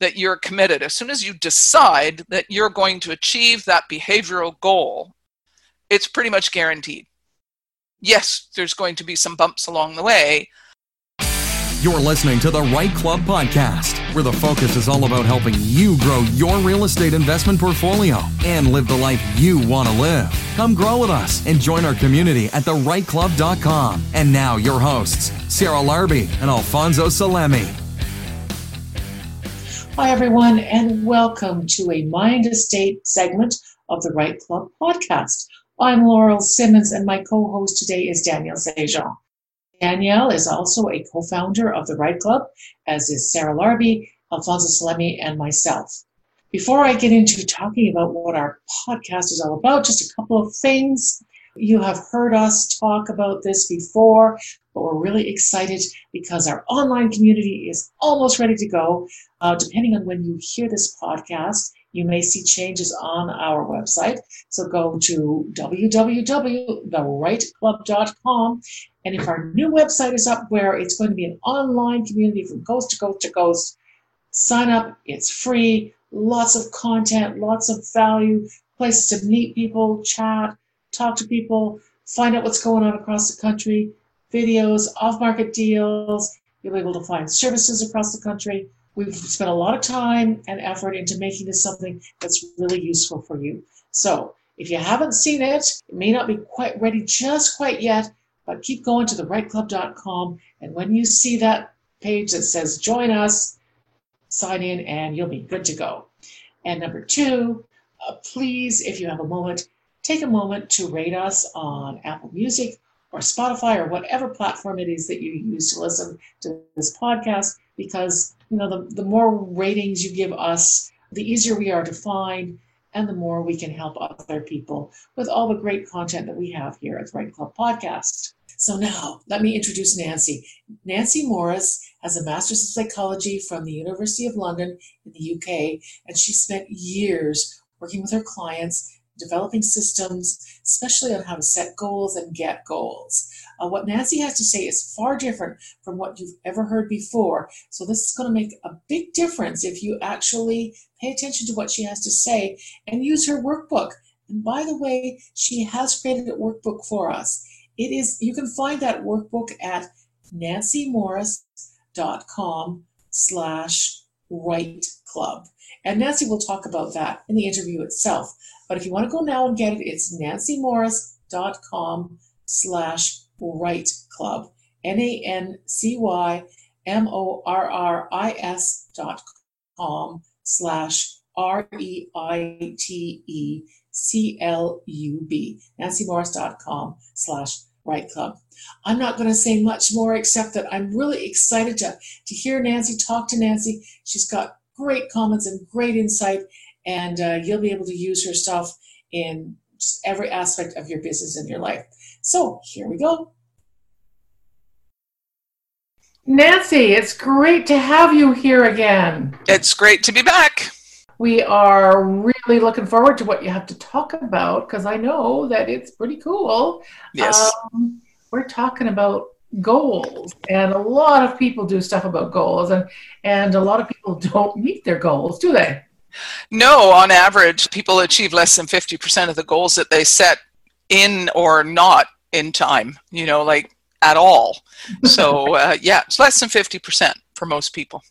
that you're committed, as soon as you decide that you're going to achieve that behavioral goal, it's pretty much guaranteed. Yes, there's going to be some bumps along the way. You're listening to the REITE Club podcast, where the focus is all about helping you grow your real estate investment portfolio and live the life you want to live. Come grow with us and join our community at thereiteclub.com. And now, your hosts, Sarah Larbi and Alfonso Salemi. Hi, everyone, and welcome to a Mind Estate segment of the REITE Club podcast. I'm Laurel Simmons, and my co host today is Danielle Sejean. Danielle is also a co founder of the REITE Club, as is Sarah Larbi, Alfonso Salemi, and myself. Before I get into talking about what our podcast is all about, just a couple of things. You have heard us talk about this before, but we're really excited because our online community is almost ready to go. Uh, depending on when you hear this podcast, you may see changes on our website. So go to www.thereiteclub.com. And if our new website is up where it's going to be an online community from coast to coast to coast, sign up. It's free. Lots of content, lots of value, places to meet people, chat, talk to people, find out what's going on across the country, videos, off market deals. You'll be able to find services across the country. We've spent a lot of time and effort into making this something that's really useful for you. So if you haven't seen it, it may not be quite ready just quite yet, but keep going to thereiteclub.com. And when you see that page that says join us, sign in and you'll be good to go. And number two, uh, please, if you have a moment, take a moment to rate us on Apple Music or Spotify or whatever platform it is that you use to listen to this podcast because you know the, the more ratings you give us the easier we are to find and the more we can help other people with all the great content that we have here at the REITE Club Podcast. So now let me introduce Nancy. Nancy Morris has a master's in psychology from the University of London in the UK, and she spent years working with her clients developing systems, especially on how to set goals and get goals. Uh, what Nancy has to say is far different from what you've ever heard before. So, this is going to make a big difference if you actually pay attention to what she has to say and use her workbook. And by the way, she has created a workbook for us. It is you can find that workbook at nancymorris.com slash REITE club. And Nancy will talk about that in the interview itself. But if you want to go now and get it, it's nancymorris.com slash REITE club. N-A-N-C-Y-M-O-R-R-I-S dot com slash R-E-I-T-E-C-L-U-B. nancymorris.com slash REITE club. I'm not going to say much more except that I'm really excited to, to hear Nancy, talk to Nancy. She's got great comments and great insight, and uh, you'll be able to use her stuff in just every aspect of your business and your life. So here we go. Nancy, it's great to have you here again. It's great to be back. We are really looking forward to what you have to talk about because I know that it's pretty cool. Yes. Um, we're talking about goals and a lot of people do stuff about goals and and a lot of people don't meet their goals do they no on average people achieve less than 50% of the goals that they set in or not in time you know like at all so uh, yeah it's less than 50% for most people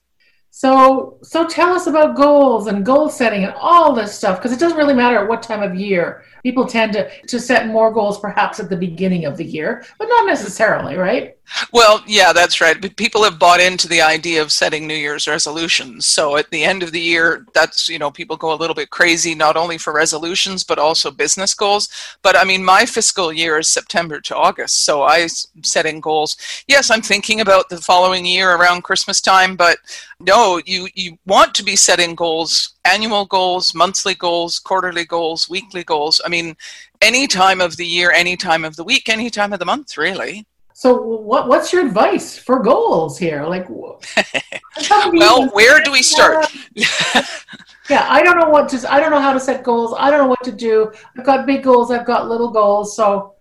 so so tell us about goals and goal setting and all this stuff because it doesn't really matter at what time of year people tend to, to set more goals perhaps at the beginning of the year, but not necessarily, right? Well, yeah, that's right. People have bought into the idea of setting New Year's resolutions. So at the end of the year, that's, you know, people go a little bit crazy, not only for resolutions, but also business goals. But I mean, my fiscal year is September to August. So I setting goals. Yes, I'm thinking about the following year around Christmas time, but no, you, you want to be setting goals annual goals, monthly goals, quarterly goals, weekly goals. I mean, any time of the year, any time of the week, any time of the month, really. So, what what's your advice for goals here? Like, well, where do we start? yeah, I don't know what to. I don't know how to set goals. I don't know what to do. I've got big goals. I've got little goals. So,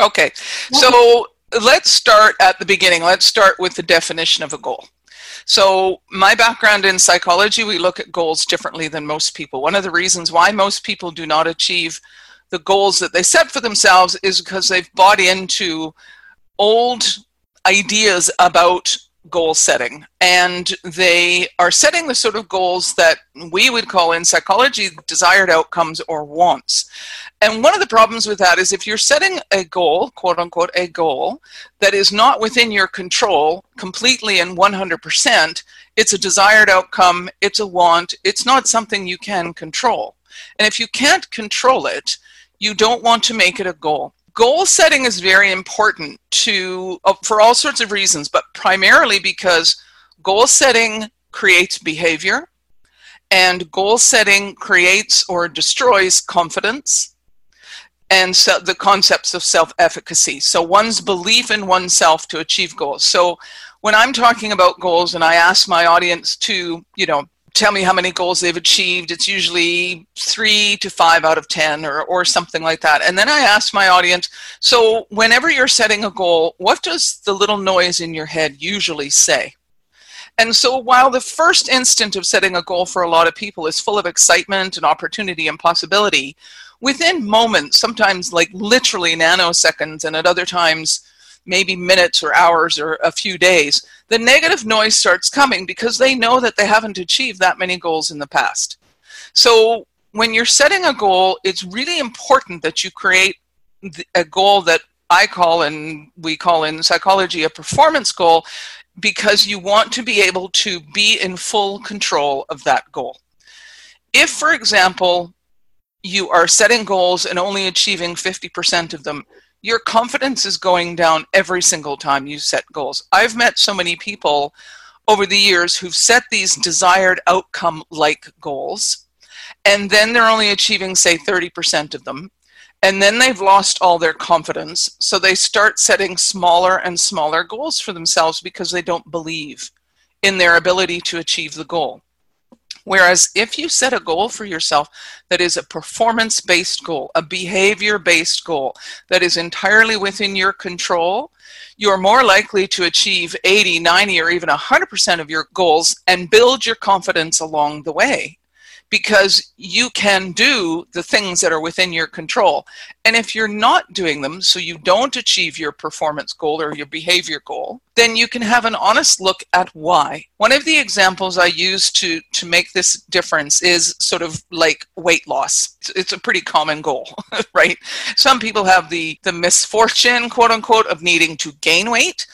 okay. So let's start at the beginning. Let's start with the definition of a goal. So, my background in psychology, we look at goals differently than most people. One of the reasons why most people do not achieve the goals that they set for themselves is because they've bought into old ideas about goal setting and they are setting the sort of goals that we would call in psychology desired outcomes or wants and one of the problems with that is if you're setting a goal quote unquote a goal that is not within your control completely and 100% it's a desired outcome it's a want it's not something you can control. And if you can't control it you don't want to make it a goal. Goal setting is very important to uh, for all sorts of reasons but primarily because goal setting creates behavior and goal setting creates or destroys confidence and so the concepts of self-efficacy so one's belief in oneself to achieve goals so when i'm talking about goals and i ask my audience to you know tell me how many goals they've achieved. It's usually three to five out of 10 or, or something like that. And then I ask my audience, so whenever you're setting a goal, what does the little noise in your head usually say? And so while the first instant of setting a goal for a lot of people is full of excitement and opportunity and possibility, within moments, sometimes like literally nanoseconds, and at other times, maybe minutes or hours or a few days, the negative noise starts coming because they know that they haven't achieved that many goals in the past. So when you're setting a goal, it's really important that you create a goal that I call and we call in psychology a performance goal because you want to be able to be in full control of that goal. If, for example, you are setting goals and only achieving 50% of them, your confidence is going down every single time you set goals. I've met so many people over the years who've set these desired outcome like goals, and then they're only achieving, say, 30% of them. And then they've lost all their confidence. So they start setting smaller and smaller goals for themselves because they don't believe in their ability to achieve the goal. Whereas if you set a goal for yourself that is a performance based goal, a behavior based goal that is entirely within your control, you're more likely to achieve 80, 90, or even 100% of your goals and build your confidence along the way because you can do the things that are within your control. And if you're not doing them, so you don't achieve your performance goal or your behavior goal, then you can have an honest look at why. One of the examples I use to, to make this difference is sort of like weight loss. It's a pretty common goal, right? Some people have the, the misfortune, quote unquote, of needing to gain weight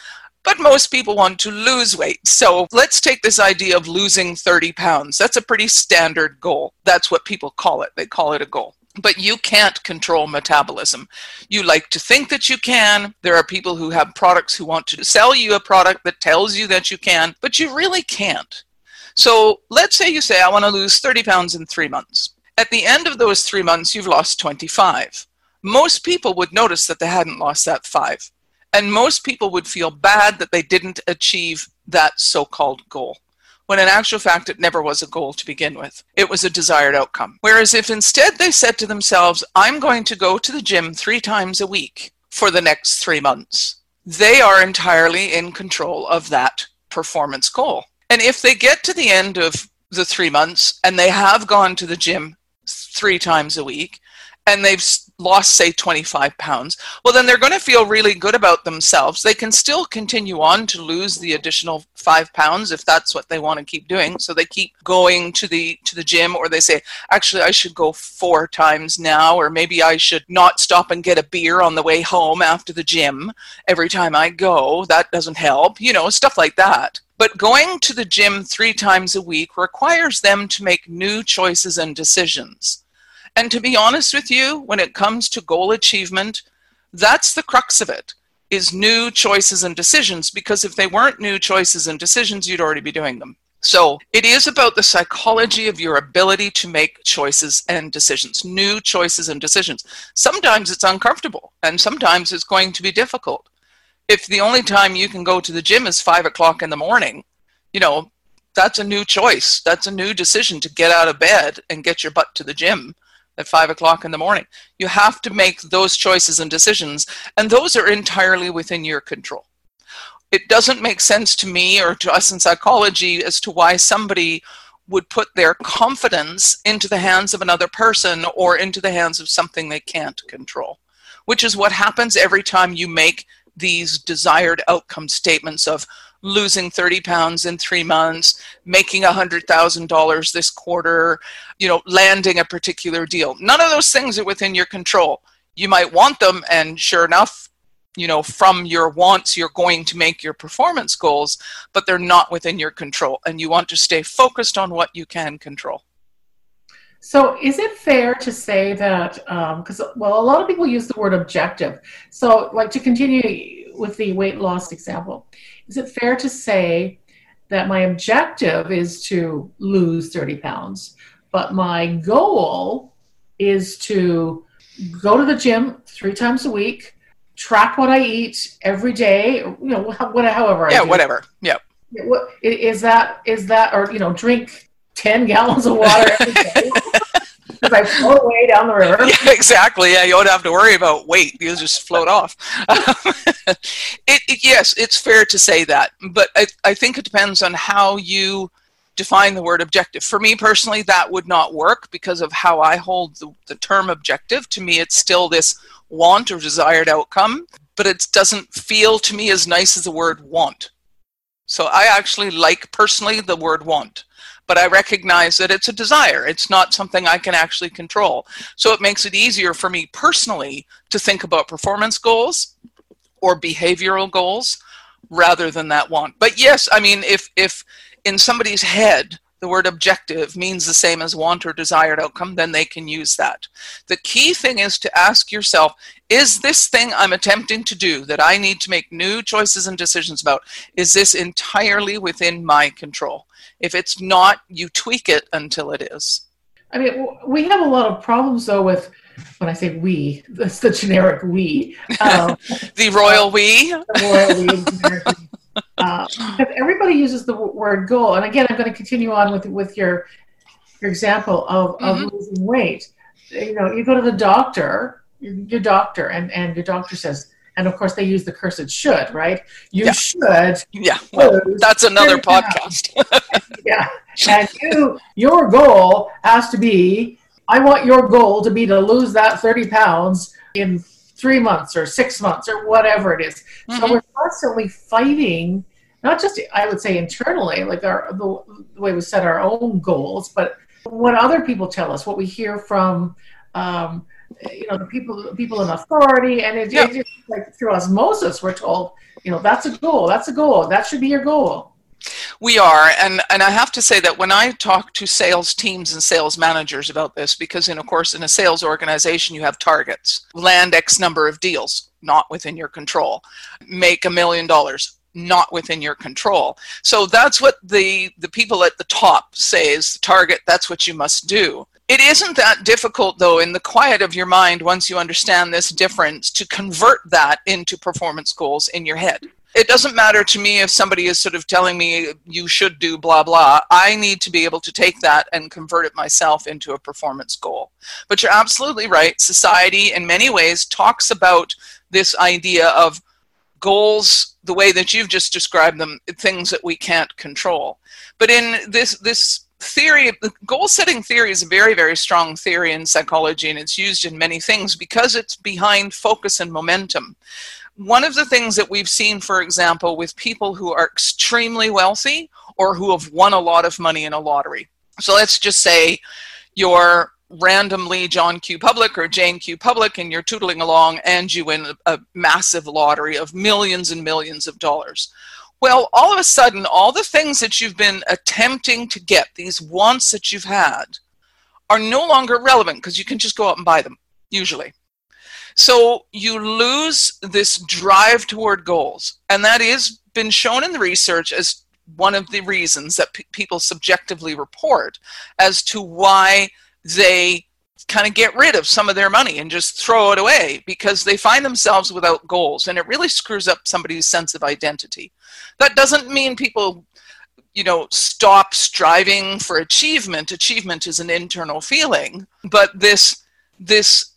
but most people want to lose weight. So let's take this idea of losing 30 pounds. That's a pretty standard goal. That's what people call it. They call it a goal. But you can't control metabolism. You like to think that you can. There are people who have products who want to sell you a product that tells you that you can, but you really can't. So let's say you say, I want to lose 30 pounds in three months. At the end of those three months, you've lost 25. Most people would notice that they hadn't lost that five. And most people would feel bad that they didn't achieve that so called goal, when in actual fact it never was a goal to begin with. It was a desired outcome. Whereas if instead they said to themselves, I'm going to go to the gym three times a week for the next three months, they are entirely in control of that performance goal. And if they get to the end of the three months and they have gone to the gym three times a week and they've lost, say, 25 pounds, well, then they're going to feel really good about themselves. They can still continue on to lose the additional five pounds if that's what they want to keep doing. So they keep going to the to the gym, or they say, actually, I should go four times now, or maybe I should not stop and get a beer on the way home after the gym every time I go. That doesn't help, you know, stuff like that. But going to the gym three times a week requires them to make new choices and decisions. And to be honest with you, when it comes to goal achievement, that's the crux of it is new choices and decisions because if they weren't new choices and decisions you'd already be doing them. So, it is about the psychology of your ability to make choices and decisions, new choices and decisions. Sometimes it's uncomfortable and sometimes it's going to be difficult. If the only time you can go to the gym is five o'clock in the morning, you know, that's a new choice. That's a new decision to get out of bed and get your butt to the gym at five o'clock in the morning. You have to make those choices and decisions, and those are entirely within your control. it doesn't make sense to me or to us in psychology as to why somebody would put their confidence into the hands of another person or into the hands of something they can't control, which is what happens every time you make these desired outcome statements of losing 30 pounds in three months, making $100,000 this quarter, you know, landing a particular deal. None of those things are within your control. You might want them, and sure enough, you know, from your wants, you're going to make your performance goals, but they're not within your control. And you want to stay focused on what you can control. So, is it fair to say that, because, um, well, a lot of people use the word objective. So, like to continue with the weight loss example, is it fair to say that my objective is to lose 30 pounds, but my goal is to go to the gym three times a week, track what I eat every day, you know, whatever, however. Yeah, whatever. Yeah. Is that is that, or you know, drink ten gallons of water Because I float away down the river. Yeah, exactly. Yeah, you don't have to worry about weight. You just float off. it, it, yes, it's fair to say that, but I, I think it depends on how you define the word objective. For me personally, that would not work because of how I hold the, the term objective. To me, it's still this want or desired outcome, but it doesn't feel to me as nice as the word want. So I actually like personally the word want, but I recognize that it's a desire. It's not something I can actually control. So it makes it easier for me personally to think about performance goals or behavioral goals rather than that want. But yes, I mean, if, if in somebody's head, the word objective means the same as want or desired outcome, then they can use that. The key thing is to ask yourself is this thing I'm attempting to do that I need to make new choices and decisions about, is this entirely within my control? If it's not, you tweak it until it is. I mean, we have a lot of problems though with when I say we, that's the generic we. Um, the royal we. The royal we uh, everybody uses the word goal. And again, I'm going to continue on with with your your example of, mm-hmm. of losing weight. You know, you go to the doctor, your doctor, and and your doctor says, and of course they use the cursed should, right? You yeah. should. Yeah, well, that's another podcast. yeah, and you your goal has to be. I want your goal to be to lose that 30 pounds in three months or six months or whatever it is. Mm-hmm. So we're constantly fighting, not just I would say internally, like our the, the, way we set our own goals, but what other people tell us, what we hear from. Um, you know the people people in authority and it, yep. it just like through osmosis we're told you know that's a goal that's a goal that should be your goal we are, and, and I have to say that when I talk to sales teams and sales managers about this, because in of course in a sales organization you have targets, land X number of deals, not within your control, make a million dollars, not within your control. So that's what the the people at the top say is the target. That's what you must do. It isn't that difficult, though, in the quiet of your mind, once you understand this difference, to convert that into performance goals in your head. It doesn't matter to me if somebody is sort of telling me you should do blah blah. I need to be able to take that and convert it myself into a performance goal. But you're absolutely right. Society in many ways talks about this idea of goals the way that you've just described them things that we can't control. But in this this theory goal setting theory is a very very strong theory in psychology and it's used in many things because it's behind focus and momentum one of the things that we've seen, for example, with people who are extremely wealthy or who have won a lot of money in a lottery. So let's just say you're randomly John Q. Public or Jane Q. Public and you're tootling along and you win a, a massive lottery of millions and millions of dollars. Well, all of a sudden, all the things that you've been attempting to get, these wants that you've had, are no longer relevant because you can just go out and buy them, usually. So you lose this drive toward goals. And that has been shown in the research as one of the reasons that p- people subjectively report as to why they kind of get rid of some of their money and just throw it away because they find themselves without goals and it really screws up somebody's sense of identity. That doesn't mean people you know stop striving for achievement. Achievement is an internal feeling. But this this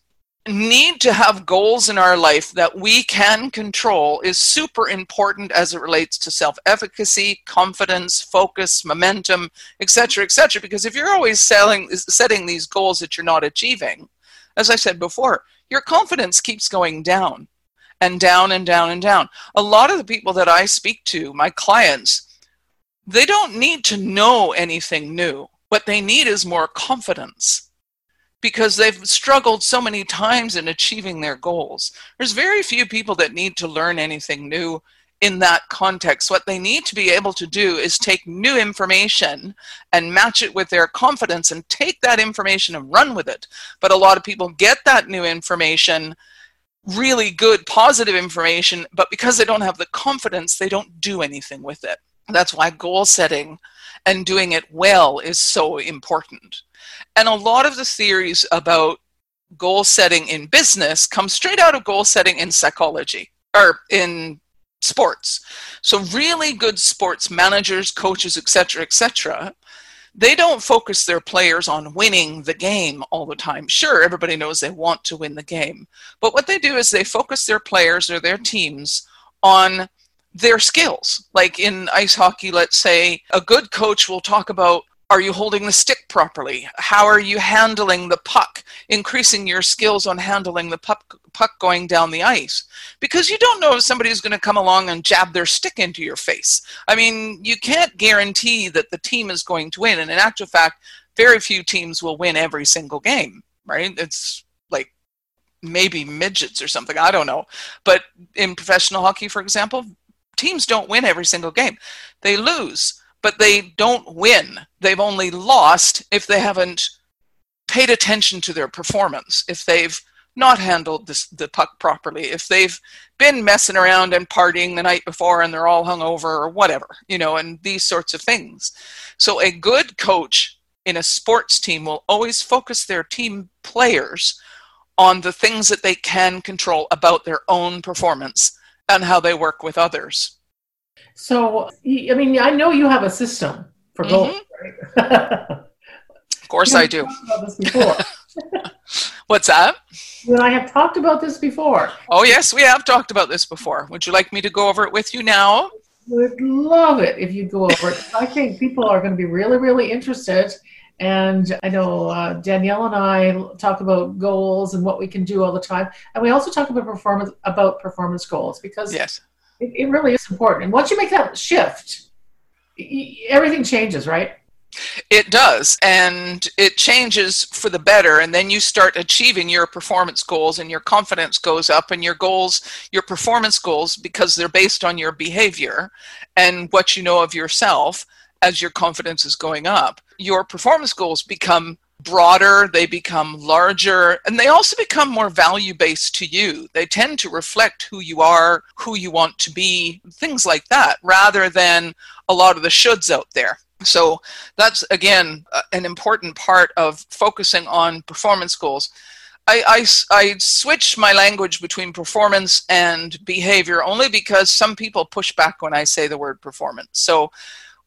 need to have goals in our life that we can control is super important as it relates to self-efficacy confidence focus momentum etc etc because if you're always selling, setting these goals that you're not achieving as i said before your confidence keeps going down and down and down and down a lot of the people that i speak to my clients they don't need to know anything new what they need is more confidence because they've struggled so many times in achieving their goals. There's very few people that need to learn anything new in that context. What they need to be able to do is take new information and match it with their confidence and take that information and run with it. But a lot of people get that new information, really good, positive information, but because they don't have the confidence, they don't do anything with it. That's why goal setting and doing it well is so important. And a lot of the theories about goal setting in business come straight out of goal setting in psychology or in sports. So really good sports managers, coaches, etc., etc., they don't focus their players on winning the game all the time. Sure, everybody knows they want to win the game. But what they do is they focus their players or their teams on their skills. Like in ice hockey, let's say a good coach will talk about are you holding the stick properly? How are you handling the puck? Increasing your skills on handling the puck, puck going down the ice. Because you don't know if somebody's going to come along and jab their stick into your face. I mean, you can't guarantee that the team is going to win. And in actual fact, very few teams will win every single game, right? It's like maybe midgets or something. I don't know. But in professional hockey, for example, teams don't win every single game. They lose but they don't win. They've only lost if they haven't paid attention to their performance, if they've not handled this, the puck properly, if they've been messing around and partying the night before and they're all hungover or whatever, you know, and these sorts of things. So a good coach in a sports team will always focus their team players on the things that they can control about their own performance and how they work with others. So, I mean, I know you have a system for mm-hmm. goals, right? of course, I do. What's that? Well, I have talked about this before. Oh, yes, we have talked about this before. Would you like me to go over it with you now? Would love it if you go over it. I think people are going to be really, really interested. And I know uh, Danielle and I talk about goals and what we can do all the time, and we also talk about performance about performance goals because yes, it, it really is important. And once you make that shift, everything changes, right? It does, and it changes for the better. And then you start achieving your performance goals, and your confidence goes up, and your goals, your performance goals, because they're based on your behavior and what you know of yourself as your confidence is going up. Your performance goals become broader, they become larger, and they also become more value based to you. They tend to reflect who you are, who you want to be, things like that, rather than a lot of the shoulds out there. So that's again an important part of focusing on performance goals. I, I, I switch my language between performance and behavior only because some people push back when I say the word performance. So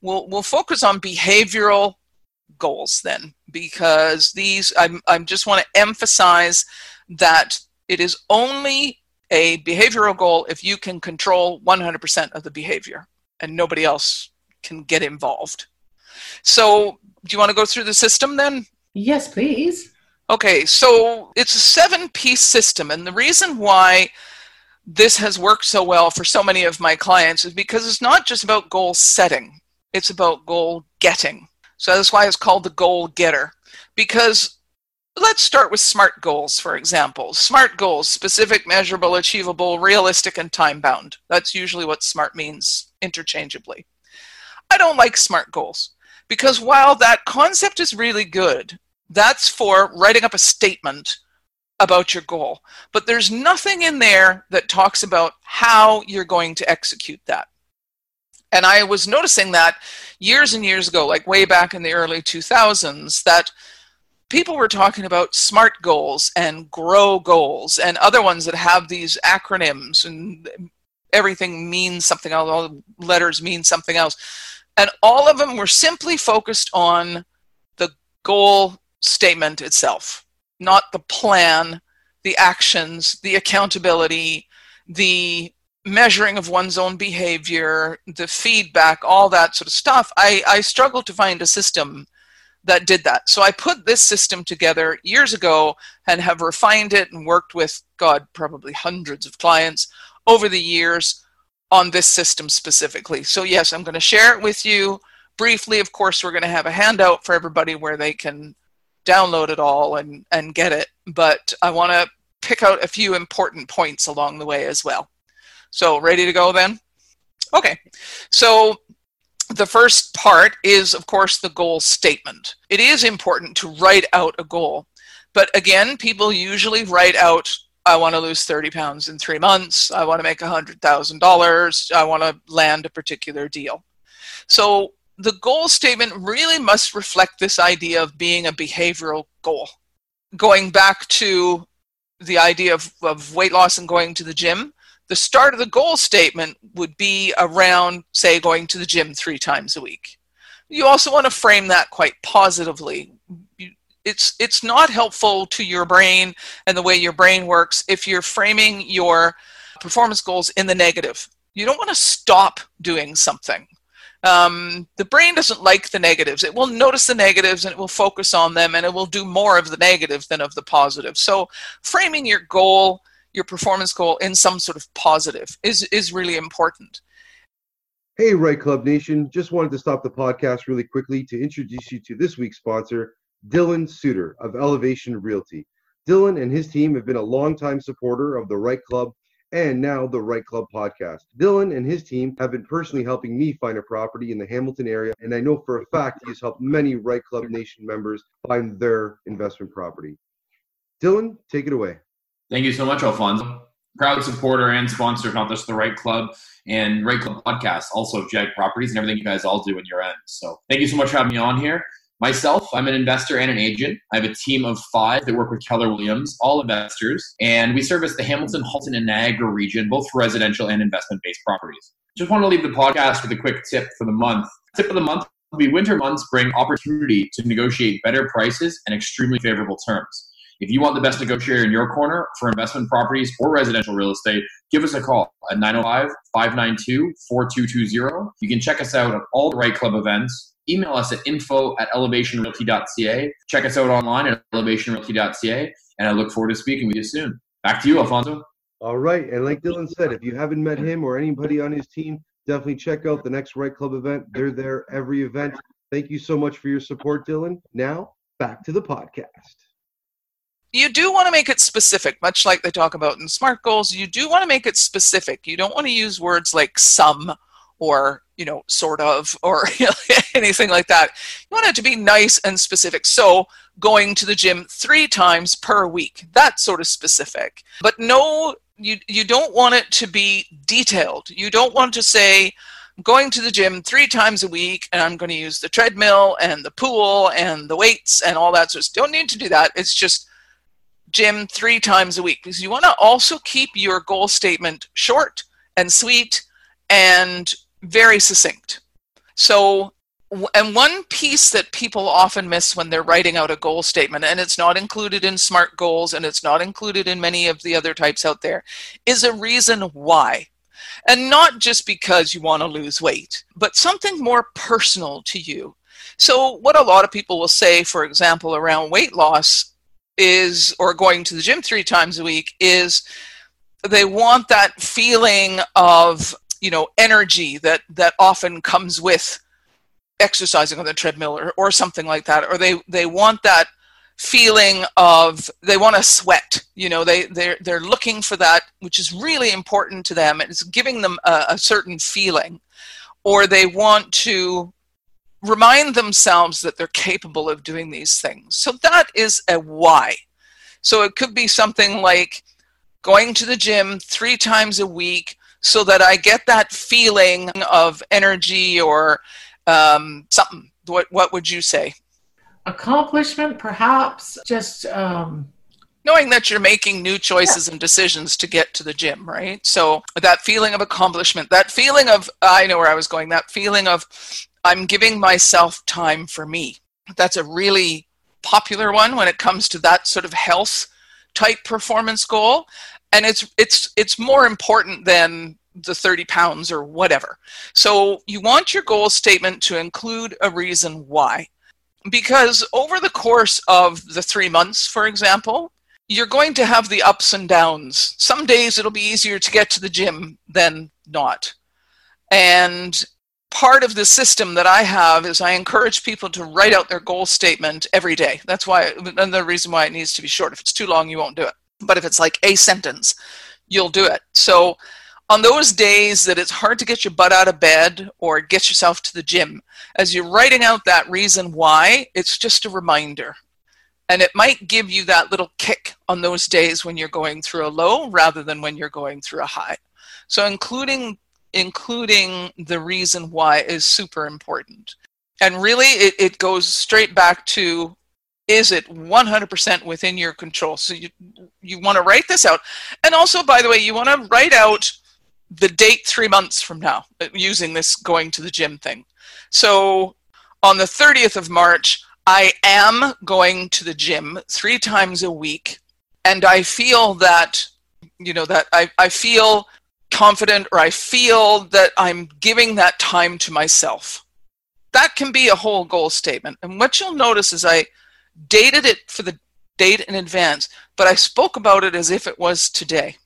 we'll, we'll focus on behavioral goals then because these I'm, I just want to emphasize that it is only a behavioral goal if you can control 100% of the behavior and nobody else can get involved. So, do you want to go through the system then? Yes, please. Okay, so it's a seven piece system, and the reason why this has worked so well for so many of my clients is because it's not just about goal setting, it's about goal getting. So that's why it's called the goal getter. Because let's start with SMART goals, for example. SMART goals, specific, measurable, achievable, realistic, and time bound. That's usually what SMART means interchangeably. I don't like SMART goals because while that concept is really good, that's for writing up a statement about your goal. But there's nothing in there that talks about how you're going to execute that. And I was noticing that years and years ago, like way back in the early 2000s, that people were talking about SMART goals and GROW goals and other ones that have these acronyms and everything means something else, all the letters mean something else. And all of them were simply focused on the goal statement itself, not the plan the actions, the accountability, the measuring of one's own behavior, the feedback, all that sort of stuff, I, I struggled to find a system that did that. So I put this system together years ago and have refined it and worked with, God, probably hundreds of clients over the years on this system specifically. So, yes, I'm going to share it with you briefly. Of course, we're going to have a handout for everybody where they can download it all and, and get it. But I want to pick out a few important points along the way as well. So, ready to go then? Okay. So, the first part is, of course, the goal statement. It is important to write out a goal. But again, people usually write out, I want to lose 30 pounds in three months. I want to make $100,000. I want to land a particular deal. So the goal statement really must reflect this idea of being a behavioral goal. Going back to the idea of, of weight loss and going to the gym, the start of the goal statement would be around, say, going to the gym three times a week. You also want to frame that quite positively. It's, it's not helpful to your brain and the way your brain works if you're framing your performance goals in the negative. You don't want to stop doing something. Um, the brain doesn't like the negatives. It will notice the negatives and it will focus on them and it will do more of the negative than of the positive. So, framing your goal your performance goal in some sort of positive is is really important. Hey, REITE Club Nation. Just wanted to stop the podcast really quickly to introduce you to this week's sponsor, Dylan Suter of Elevation Realty. Dylan and his team have been a longtime supporter of the REITE Club and now the REITE Club podcast. Dylan and his team have been personally helping me find a property in the Hamilton area, and I know for a fact he's helped many REITE Club Nation members find their investment property. Dylan, take it away. Thank you so much, Alfonso. Proud supporter and sponsor of not just the REITE Club and REITE Club podcast, also of Jag Properties and everything you guys all do in your end. So thank you so much for having me on here. Myself, I'm an investor and an agent. I have a team of five that work with Keller Williams, all investors, and we service the Hamilton, Halton, and Niagara region, both for residential and investment based properties. Just want to leave the podcast with a quick tip for the month. Tip of the month will be winter months bring opportunity to negotiate better prices and extremely favorable terms. If you want the best negotiator in your corner for investment properties or residential real estate, give us a call at 905 592 4220. You can check us out at all the REITE Club events. Email us at info at elevationrealty.ca. Check us out online at elevationrealty.ca. And I look forward to speaking with you soon. Back to you, Alfonso. All right. And like Dylan said, if you haven't met him or anybody on his team, definitely check out the next REITE Club event. They're there every event. Thank you so much for your support, Dylan. Now, back to the podcast you do want to make it specific, much like they talk about in SMART goals. You do want to make it specific. You don't want to use words like some or you know sort of or anything like that. You want it to be nice and specific. So going to the gym three times per week. That's sort of specific. But no, you you don't want it to be detailed. You don't want to say going to the gym three times a week and I'm going to use the treadmill and the pool and the weights and all that. So don't need to do that. It's just gym three times a week because you want to also keep your goal statement short and sweet and very succinct. So, and one piece that people often miss when they're writing out a goal statement, and it's not included in SMART goals and it's not included in many of the other types out there, is a reason why. And not just because you want to lose weight, but something more personal to you. So, what a lot of people will say, for example, around weight loss is or going to the gym three times a week is they want that feeling of you know energy that that often comes with exercising on the treadmill or, or something like that. Or they they want that feeling of they want to sweat you know they they're they're looking for that which is really important to them. And it's giving them a, a certain feeling. Or they want to remind themselves that they're capable of doing these things. So that is a why. So it could be something like going to the gym three times a week so that I get that feeling of energy or um, something. What, what would you say? Accomplishment, perhaps just. Um... Knowing that you're making new choices and decisions to get to the gym, right? So that feeling of accomplishment, that feeling of, I know where I was going, that feeling of I'm giving myself time for me. That's a really popular one when it comes to that sort of health type performance goal and it's it's it's more important than the 30 pounds or whatever. So you want your goal statement to include a reason why. Because over the course of the three months, for example, you're going to have the ups and downs. Some days it'll be easier to get to the gym than not. And part of the system that I have is I encourage people to write out their goal statement every day. That's why, and the reason why it needs to be short. If it's too long, you won't do it. But if it's like a sentence, you'll do it. So on those days that it's hard to get your butt out of bed or get yourself to the gym, as you're writing out that reason why, it's just a reminder. And it might give you that little kick on those days when you're going through a low rather than when you're going through a high. So including including the reason why is super important. And really it, it goes straight back to is it 100% within your control? So you you want to write this out. And also by the way, you want to write out the date three months from now uh, using this going to the gym thing. So on the 30th of March, I am going to the gym three times a week. And I feel that, you know, that I, I feel confident or I feel that I'm giving that time to myself. That can be a whole goal statement. And what you'll notice is I dated it for the date in advance, but I spoke about it as if it was today.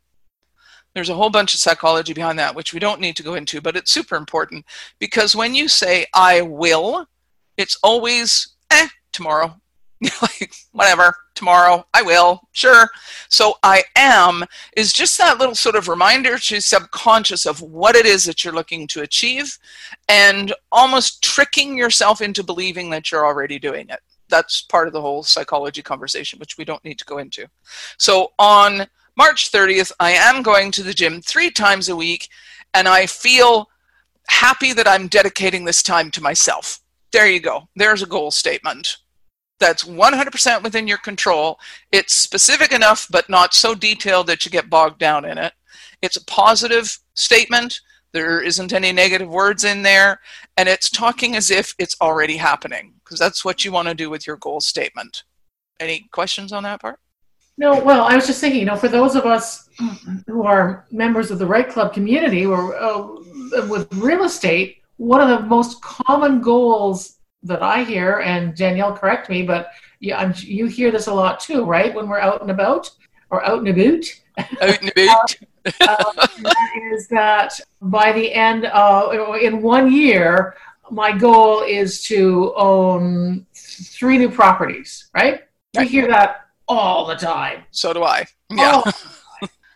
There's a whole bunch of psychology behind that, which we don't need to go into, but it's super important because when you say, I will, it's always, eh, tomorrow. whatever, tomorrow, I will, sure. So I am is just that little sort of reminder to subconscious of what it is that you're looking to achieve and almost tricking yourself into believing that you're already doing it. That's part of the whole psychology conversation, which we don't need to go into. So on March 30th, I am going to the gym three times a week, and I feel happy that I'm dedicating this time to myself. There you go. There's a goal statement. That's 100% within your control. It's specific enough, but not so detailed that you get bogged down in it. It's a positive statement. There isn't any negative words in there. And it's talking as if it's already happening, because that's what you want to do with your goal statement. Any questions on that part? No, well, I was just thinking, you know, for those of us who are members of the REITE Club community or uh, with real estate, one of the most common goals that I hear, and Danielle, correct me, but yeah, I'm, you hear this a lot too, right? When we're out and about or out and about. Out and about. uh, that is that by the end of in one year, my goal is to own three new properties. Right? We hear that all the time. So do I. Yeah. Oh.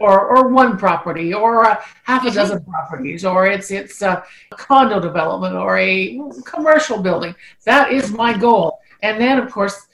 Or, or one property, or a half a mm-hmm. dozen properties, or it's it's a condo development or a commercial building. That is my goal. And then, of course,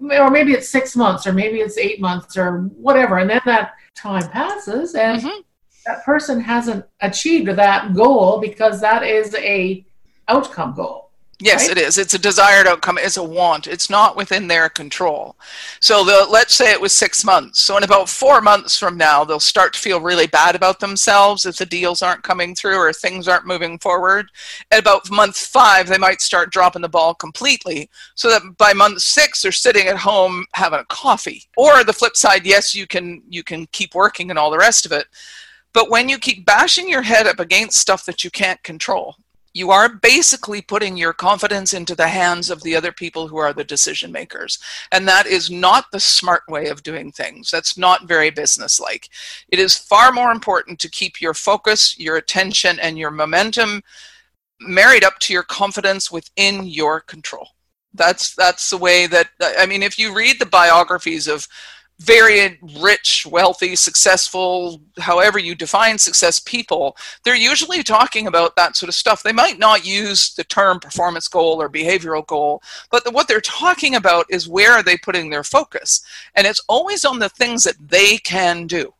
or maybe it's six months, or maybe it's eight months, or whatever. And then that time passes, and mm-hmm. that person hasn't achieved that goal because that is a outcome goal. Yes, right? it is. It's a desired outcome. It's a want. It's not within their control. So the, let's say it was six months. So in about four months from now, they'll start to feel really bad about themselves if the deals aren't coming through or things aren't moving forward. At about month five, they might start dropping the ball completely. So that by month six, they're sitting at home having a coffee. Or the flip side, yes, you can you can keep working and all the rest of it. But when you keep bashing your head up against stuff that you can't control, you are basically putting your confidence into the hands of the other people who are the decision makers. And that is not the smart way of doing things. That's not very businesslike. It is far more important to keep your focus, your attention, and your momentum married up to your confidence within your control. That's that's the way that I mean if you read the biographies of very rich, wealthy, successful, however you define success people, they're usually talking about that sort of stuff. They might not use the term performance goal or behavioral goal, but what they're talking about is where are they putting their focus. And it's always on the things that they can do.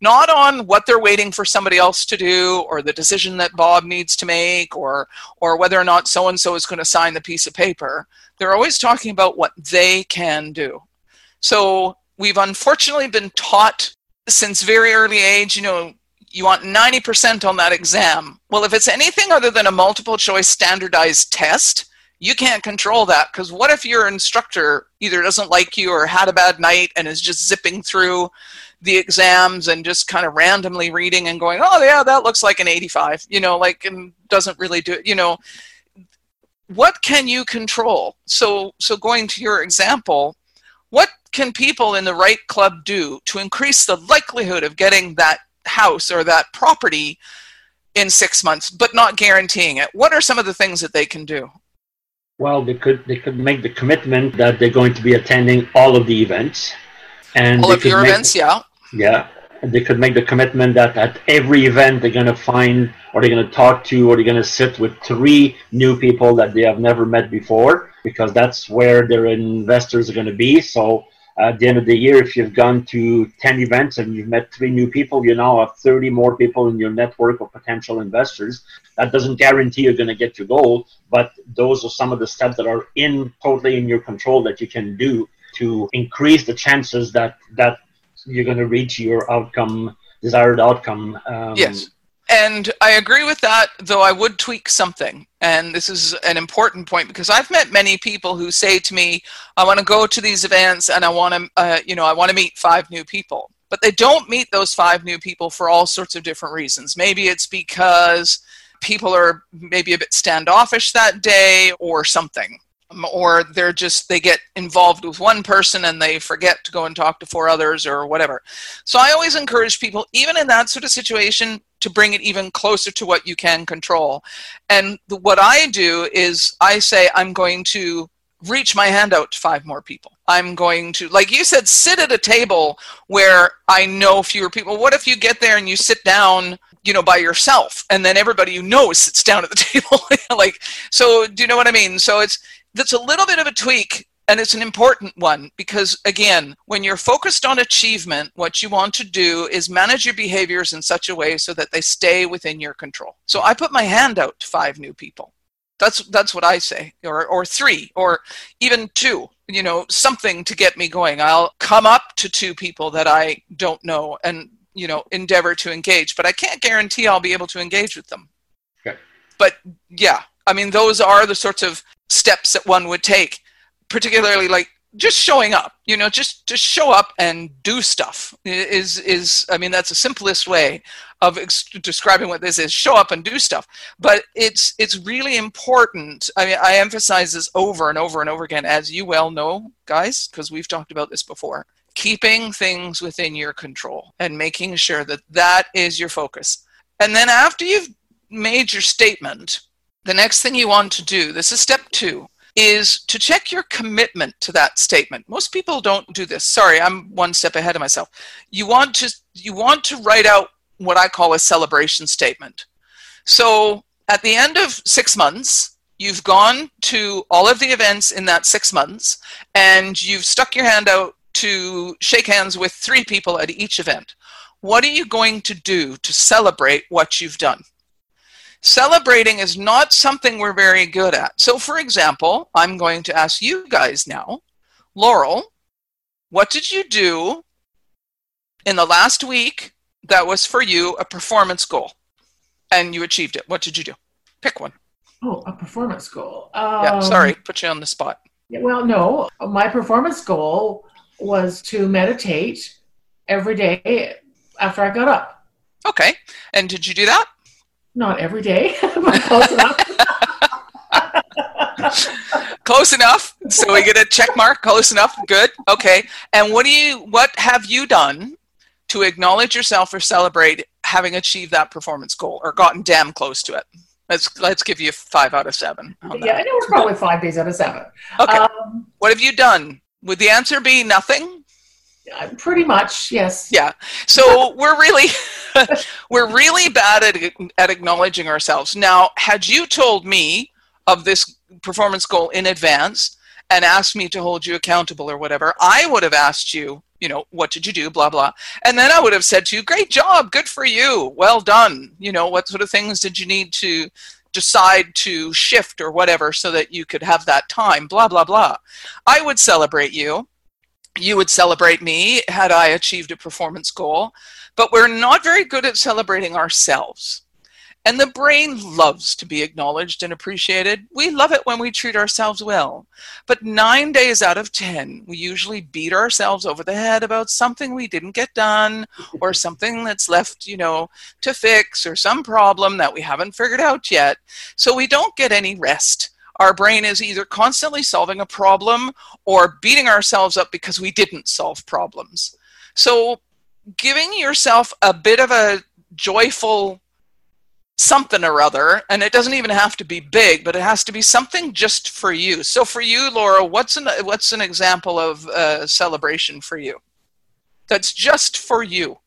Not on what they're waiting for somebody else to do, or the decision that Bob needs to make, or or whether or not so and so is going to sign the piece of paper. They're always talking about what they can do. So we've unfortunately been taught since very early age, you know, you want 90% on that exam. Well, if it's anything other than a multiple choice standardized test, you can't control that because what if your instructor either doesn't like you or had a bad night and is just zipping through the exams and just kind of randomly reading and going oh yeah that looks like an 85 you know like and doesn't really do it you know what can you control so so going to your example what can people in the REITE club do to increase the likelihood of getting that house or that property in six months but not guaranteeing it what are some of the things that they can do well, they could they could make the commitment that they're going to be attending all of the events, and all of your make, events, yeah. Yeah, they could make the commitment that at every event they're going to find or they're going to talk to or they're going to sit with three new people that they have never met before because that's where their investors are going to be. So at the end of the year, if you've gone to 10 events and you've met three new people, you now have 30 more people in your network of potential investors. That doesn't guarantee you're going to get your goal, but those are some of the steps that are in totally in your control that you can do to increase the chances that that you're going to reach your outcome, desired outcome. Um, yes. And I agree with that, though I would tweak something. And this is an important point because I've met many people who say to me, I want to go to these events and I want to, uh, you know, I want to meet five new people. But they don't meet those five new people for all sorts of different reasons. Maybe it's because people are maybe a bit standoffish that day or something or they're just they get involved with one person and they forget to go and talk to four others or whatever so i always encourage people even in that sort of situation to bring it even closer to what you can control. And the, what i do is i say i'm going to reach my hand out to five more people. I'm going to like you said sit at a table where i know fewer people. What if you get there and you sit down you know by yourself and then everybody you know sits down at the table? Like so do you know what i mean? So it's that's a little bit of a tweak and it's an important one because again when you're focused on achievement what you want to do is manage your behaviors in such a way so that they stay within your control. So i put my hand out to five new people. That's that's what i say or or three or even two you know something to get me going. I'll come up to two people that i don't know and you know endeavor to engage but i can't guarantee i'll be able to engage with them. Okay. but yeah i mean those are the sorts of steps that one would take particularly like just showing up you know just just show up and do stuff is is i mean that's the simplest way of ex- describing what this is show up and do stuff but it's it's really important i mean i emphasize this over and over and over again as you well know guys because we've talked about this before keeping things within your control and making sure that that is your focus. And then after you've made your statement, the next thing you want to do, this is step two, is to check your commitment to that statement. Most people don't do this. Sorry, I'm one step ahead of myself. You want to you want to write out what I call a celebration statement. So at the end of 6 months, you've gone to all of the events in that 6 months and you've stuck your hand out to shake hands with three people at each event. What are you going to do to celebrate what you've done? Celebrating is not something we're very good at. So, for example, I'm going to ask you guys now Laurel, what did you do in the last week that was for you a performance goal and you achieved it? What did you do? Pick one. Oh, a performance goal. Um, yeah, sorry, put you on the spot. Well, no, my performance goal was to meditate every day after I got up. Okay. And did you do that? Not every day, but close enough. close enough. So we get a check mark. Close enough. Good. Okay. And what do you? What have you done to acknowledge yourself or celebrate having achieved that performance goal or gotten damn close to it? Let's let's give you five out of seven. Yeah, I know it's probably five days out of seven. Okay. Um, what have you done would the answer be nothing? Uh, pretty much, yes. Yeah. So we're really we're really bad at at acknowledging ourselves. Now, had you told me of this performance goal in advance and asked me to hold you accountable or whatever, I would have asked you, you know, what did you do, blah blah. And then I would have said to you, "Great job, good for you. Well done." You know, what sort of things did you need to decide to shift or whatever so that you could have that time, blah, blah, blah. I would celebrate you. You would celebrate me had I achieved a performance goal. But we're not very good at celebrating ourselves. And the brain loves to be acknowledged and appreciated. We love it when we treat ourselves well. But nine days out of 10, we usually beat ourselves over the head about something we didn't get done or something that's left, you know, to fix or some problem that we haven't figured out yet. So we don't get any rest our brain is either constantly solving a problem or beating ourselves up because we didn't solve problems. So, giving yourself a bit of a joyful something or other, and it doesn't even have to be big, but it has to be something just for you. So, for you, Laurel, what's an what's an example of a celebration for you? That's just for you.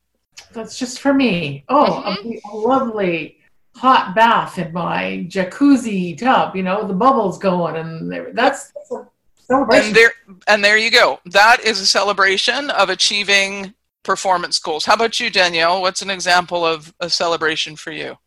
That's just for me. Oh, mm-hmm. a, a lovely hot bath in my jacuzzi tub. You know, the bubbles going, and that's, that's a celebration. And there, and there you go. That is a celebration of achieving performance goals. How about you, Danielle? What's an example of a celebration for you?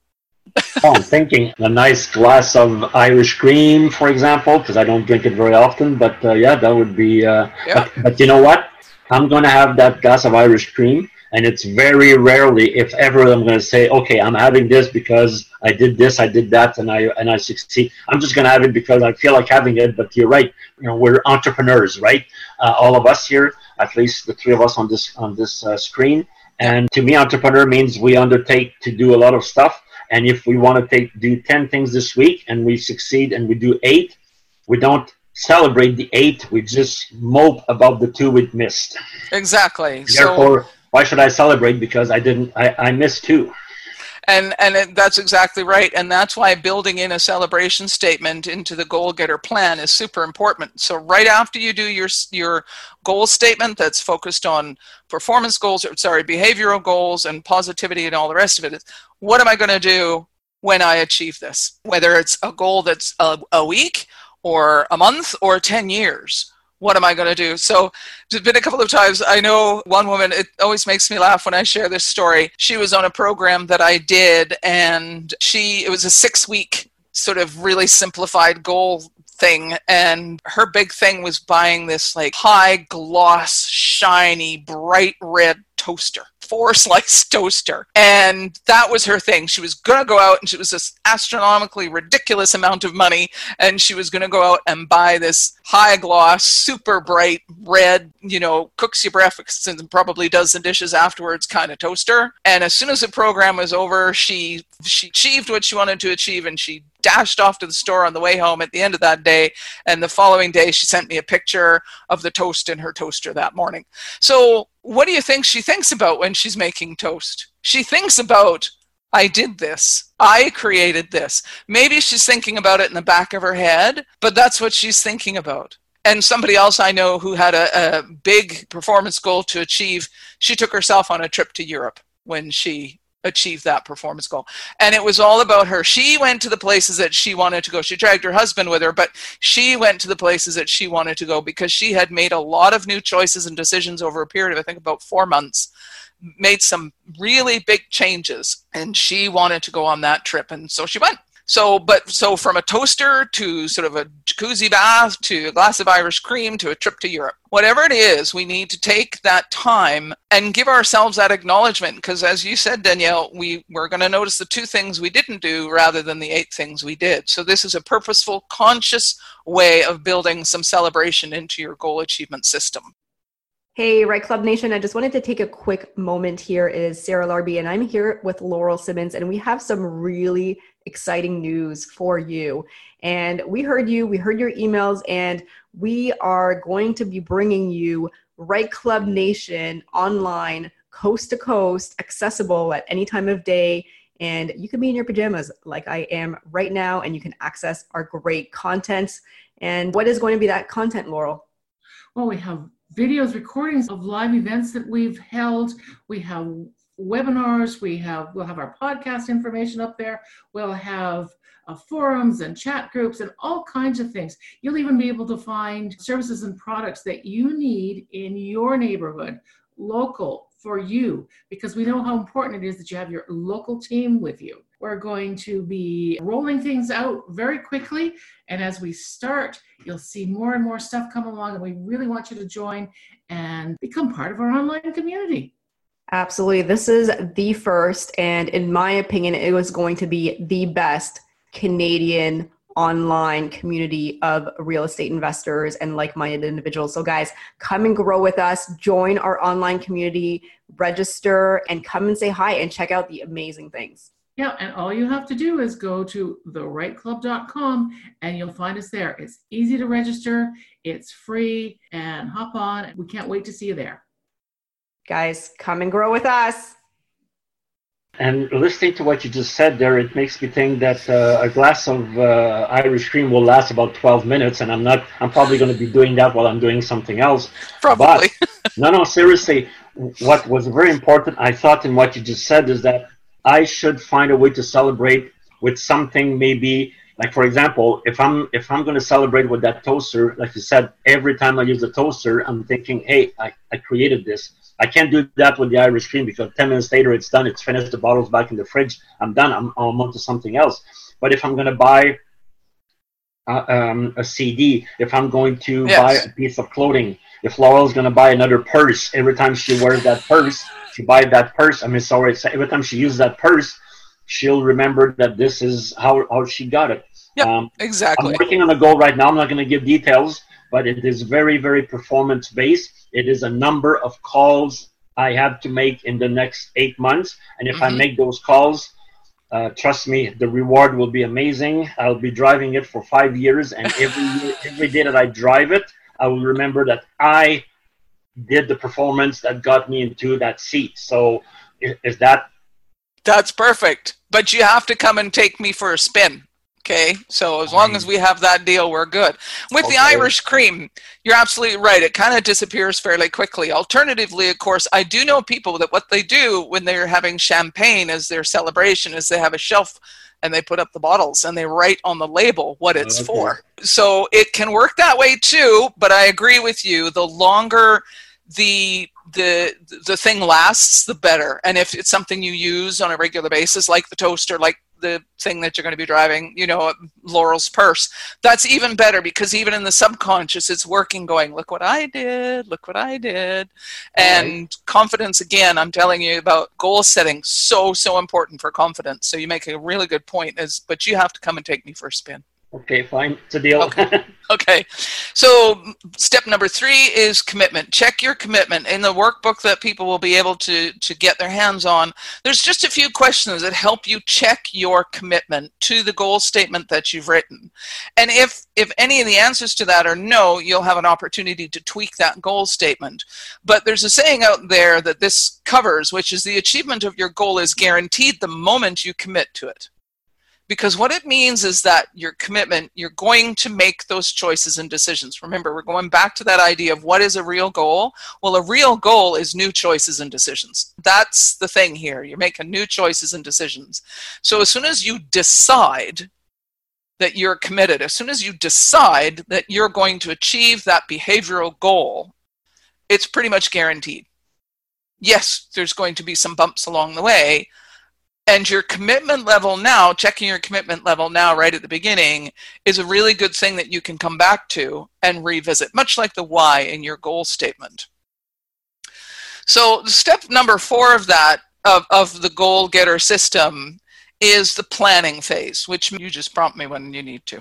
oh, I'm thinking a nice glass of Irish cream, for example, because I don't drink it very often. But uh, yeah, that would be. Uh, yeah. But, but you know what? I'm going to have that glass of Irish cream and it's very rarely, if ever, I'm going to say, okay, I'm having this because I did this, I did that, and I and I succeed. I'm just going to have it because I feel like having it. But you're right. You know, we're entrepreneurs, right? Uh, all of us here, at least the three of us on this on this uh, screen. And to me, entrepreneur means we undertake to do a lot of stuff. And if we want to take do ten things this week and we succeed and we do eight, we don't celebrate the eight. We just mope about the two we missed. Exactly. Therefore, so why should I celebrate because I didn't I, I missed two. And and it, that's exactly right, and that's why building in a celebration statement into the goal getter plan is super important. So right after you do your your goal statement that's focused on performance goals, or sorry, behavioral goals and positivity and all the rest of it, what am I going to do when I achieve this? Whether it's a goal that's a, a week or a month or 10 years what am I going to do? So there's been a couple of times. I know one woman, it always makes me laugh when I share this story. She was on a program that I did, and she, it was a six week sort of really simplified goal thing and her big thing was buying this like high gloss shiny bright red toaster four slice toaster. And that was her thing. She was going to go out and she was this astronomically ridiculous amount of money. And she was going to go out and buy this high gloss, super bright red, you know, cooks your breakfast and probably does the dishes afterwards kind of toaster. And as soon as the program was over, she, she achieved what she wanted to achieve and she dashed off to the store on the way home at the end of that day. And the following day, she sent me a picture of the toast in her toaster that morning. So, what do you think she thinks about when she's making toast? She thinks about, I did this. I created this. Maybe she's thinking about it in the back of her head, but that's what she's thinking about. And somebody else I know who had a, a big performance goal to achieve, she took herself on a trip to Europe when she achieve that performance goal. And it was all about her. She went to the places that she wanted to go. She dragged her husband with her, but she went to the places that she wanted to go because she had made a lot of new choices and decisions over a period of, I think, about four months. Made some really big changes, and she wanted to go on that trip, and so she went. So, but so from a toaster to sort of a jacuzzi bath to a glass of Irish cream to a trip to Europe, whatever it is, we need to take that time and give ourselves that acknowledgement. Because as you said, Danielle, we, we're going to notice the two things we didn't do rather than the eight things we did. So, this is a purposeful, conscious way of building some celebration into your goal achievement system. Hey, REITE Club Nation, I just wanted to take a quick moment here. It is Sarah Larbi, and I'm here with Laurel Simmons, and we have some really exciting news for you. And we heard you, we heard your emails, and we are going to be bringing you REITE Club Nation online, coast to coast, accessible at any time of day. And you can be in your pajamas like I am right now, and you can access our great content. And what is going to be that content, Laurel? Well, we have videos, recordings of live events that we've held. We have webinars. We have we'll have our podcast information up there. We'll have uh, forums and chat groups and all kinds of things. You'll even be able to find services and products that you need in your neighborhood, local for you, because we know how important it is that you have your local team with you. We're going to be rolling things out very quickly. And as we start, you'll see more and more stuff come along. And we really want you to join and become part of our online community. Absolutely. This is the first, and in my opinion, it was going to be the best Canadian online community of real estate investors and like minded individuals. So, guys, come and grow with us, join our online community, register, and come and say hi and check out the amazing things. Yeah, and all you have to do is go to thereiteclub.com and you'll find us there. It's easy to register, it's free, and hop on. We can't wait to see you there. Guys, come and grow with us. And listening to what you just said there, it makes me think that uh, a glass of uh, Irish cream will last about 12 minutes, and I'm not. I'm probably going to be doing that while I'm doing something else. Probably. But, no, no, seriously. What was very important, I thought, in what you just said, is that I should find a way to celebrate with something, maybe like for example, if I'm if I'm going to celebrate with that toaster, like you said, every time I use the toaster, I'm thinking, hey, I, I created this I can't do that with the Irish cream because 10 minutes later it's done, it's finished, the bottle's back in the fridge, I'm done, I'm, I'm on to something else. But if I'm going to buy uh, um, a CD, if I'm going to yes. buy a piece of clothing, if Laurel's going to buy another purse, every time she wears that purse, she buys that purse. I mean, sorry, every time she uses that purse, she'll remember that this is how, how she got it. Yeah, um, exactly. I'm working on a goal right now. I'm not going to give details, but it is very, very performance based. It is a number of calls I have to make in the next eight months. And if mm-hmm. I make those calls, uh, trust me, the reward will be amazing. I'll be driving it for five years, and every year, every day that I drive it, I will remember that I did the performance that got me into that seat. So, is, is that? That's perfect. But you have to come and take me for a spin. Okay, so as long as we have that deal, we're good. With okay. the Irish cream, you're absolutely right. It kind of disappears fairly quickly. Alternatively, of course, I do know people that what they do when they're having champagne as their celebration is they have a shelf and they put up the bottles and they write on the label what it's okay. for. So it can work that way too, but I agree with you. The longer the the the thing lasts the better and if it's something you use on a regular basis like the toaster like the thing that you're going to be driving, you know, Laurel's purse. That's even better because even in the subconscious, it's working, going, look what I did, look what I did. And right. confidence, again, I'm telling you about goal setting, so, so important for confidence. So you make a really good point, is, but you have to come and take me for a spin. Okay, fine. It's a deal. Okay. okay. So, step number three is commitment. Check your commitment. In the workbook that people will be able to, to get their hands on, there's just a few questions that help you check your commitment to the goal statement that you've written. And if, if any of the answers to that are no, you'll have an opportunity to tweak that goal statement. But there's a saying out there that this covers, which is the achievement of your goal is guaranteed the moment you commit to it because what it means is that your commitment you're going to make those choices and decisions. Remember we're going back to that idea of what is a real goal? Well a real goal is new choices and decisions. That's the thing here. You're making new choices and decisions. So as soon as you decide that you're committed as soon as you decide that you're going to achieve that behavioral goal it's pretty much guaranteed. Yes there's going to be some bumps along the way and your commitment level now checking your commitment level now right at the beginning is a really good thing that you can come back to and revisit much like the why in your goal statement. So step number four of that of, of the goal getter system is the planning phase which you just prompt me when you need to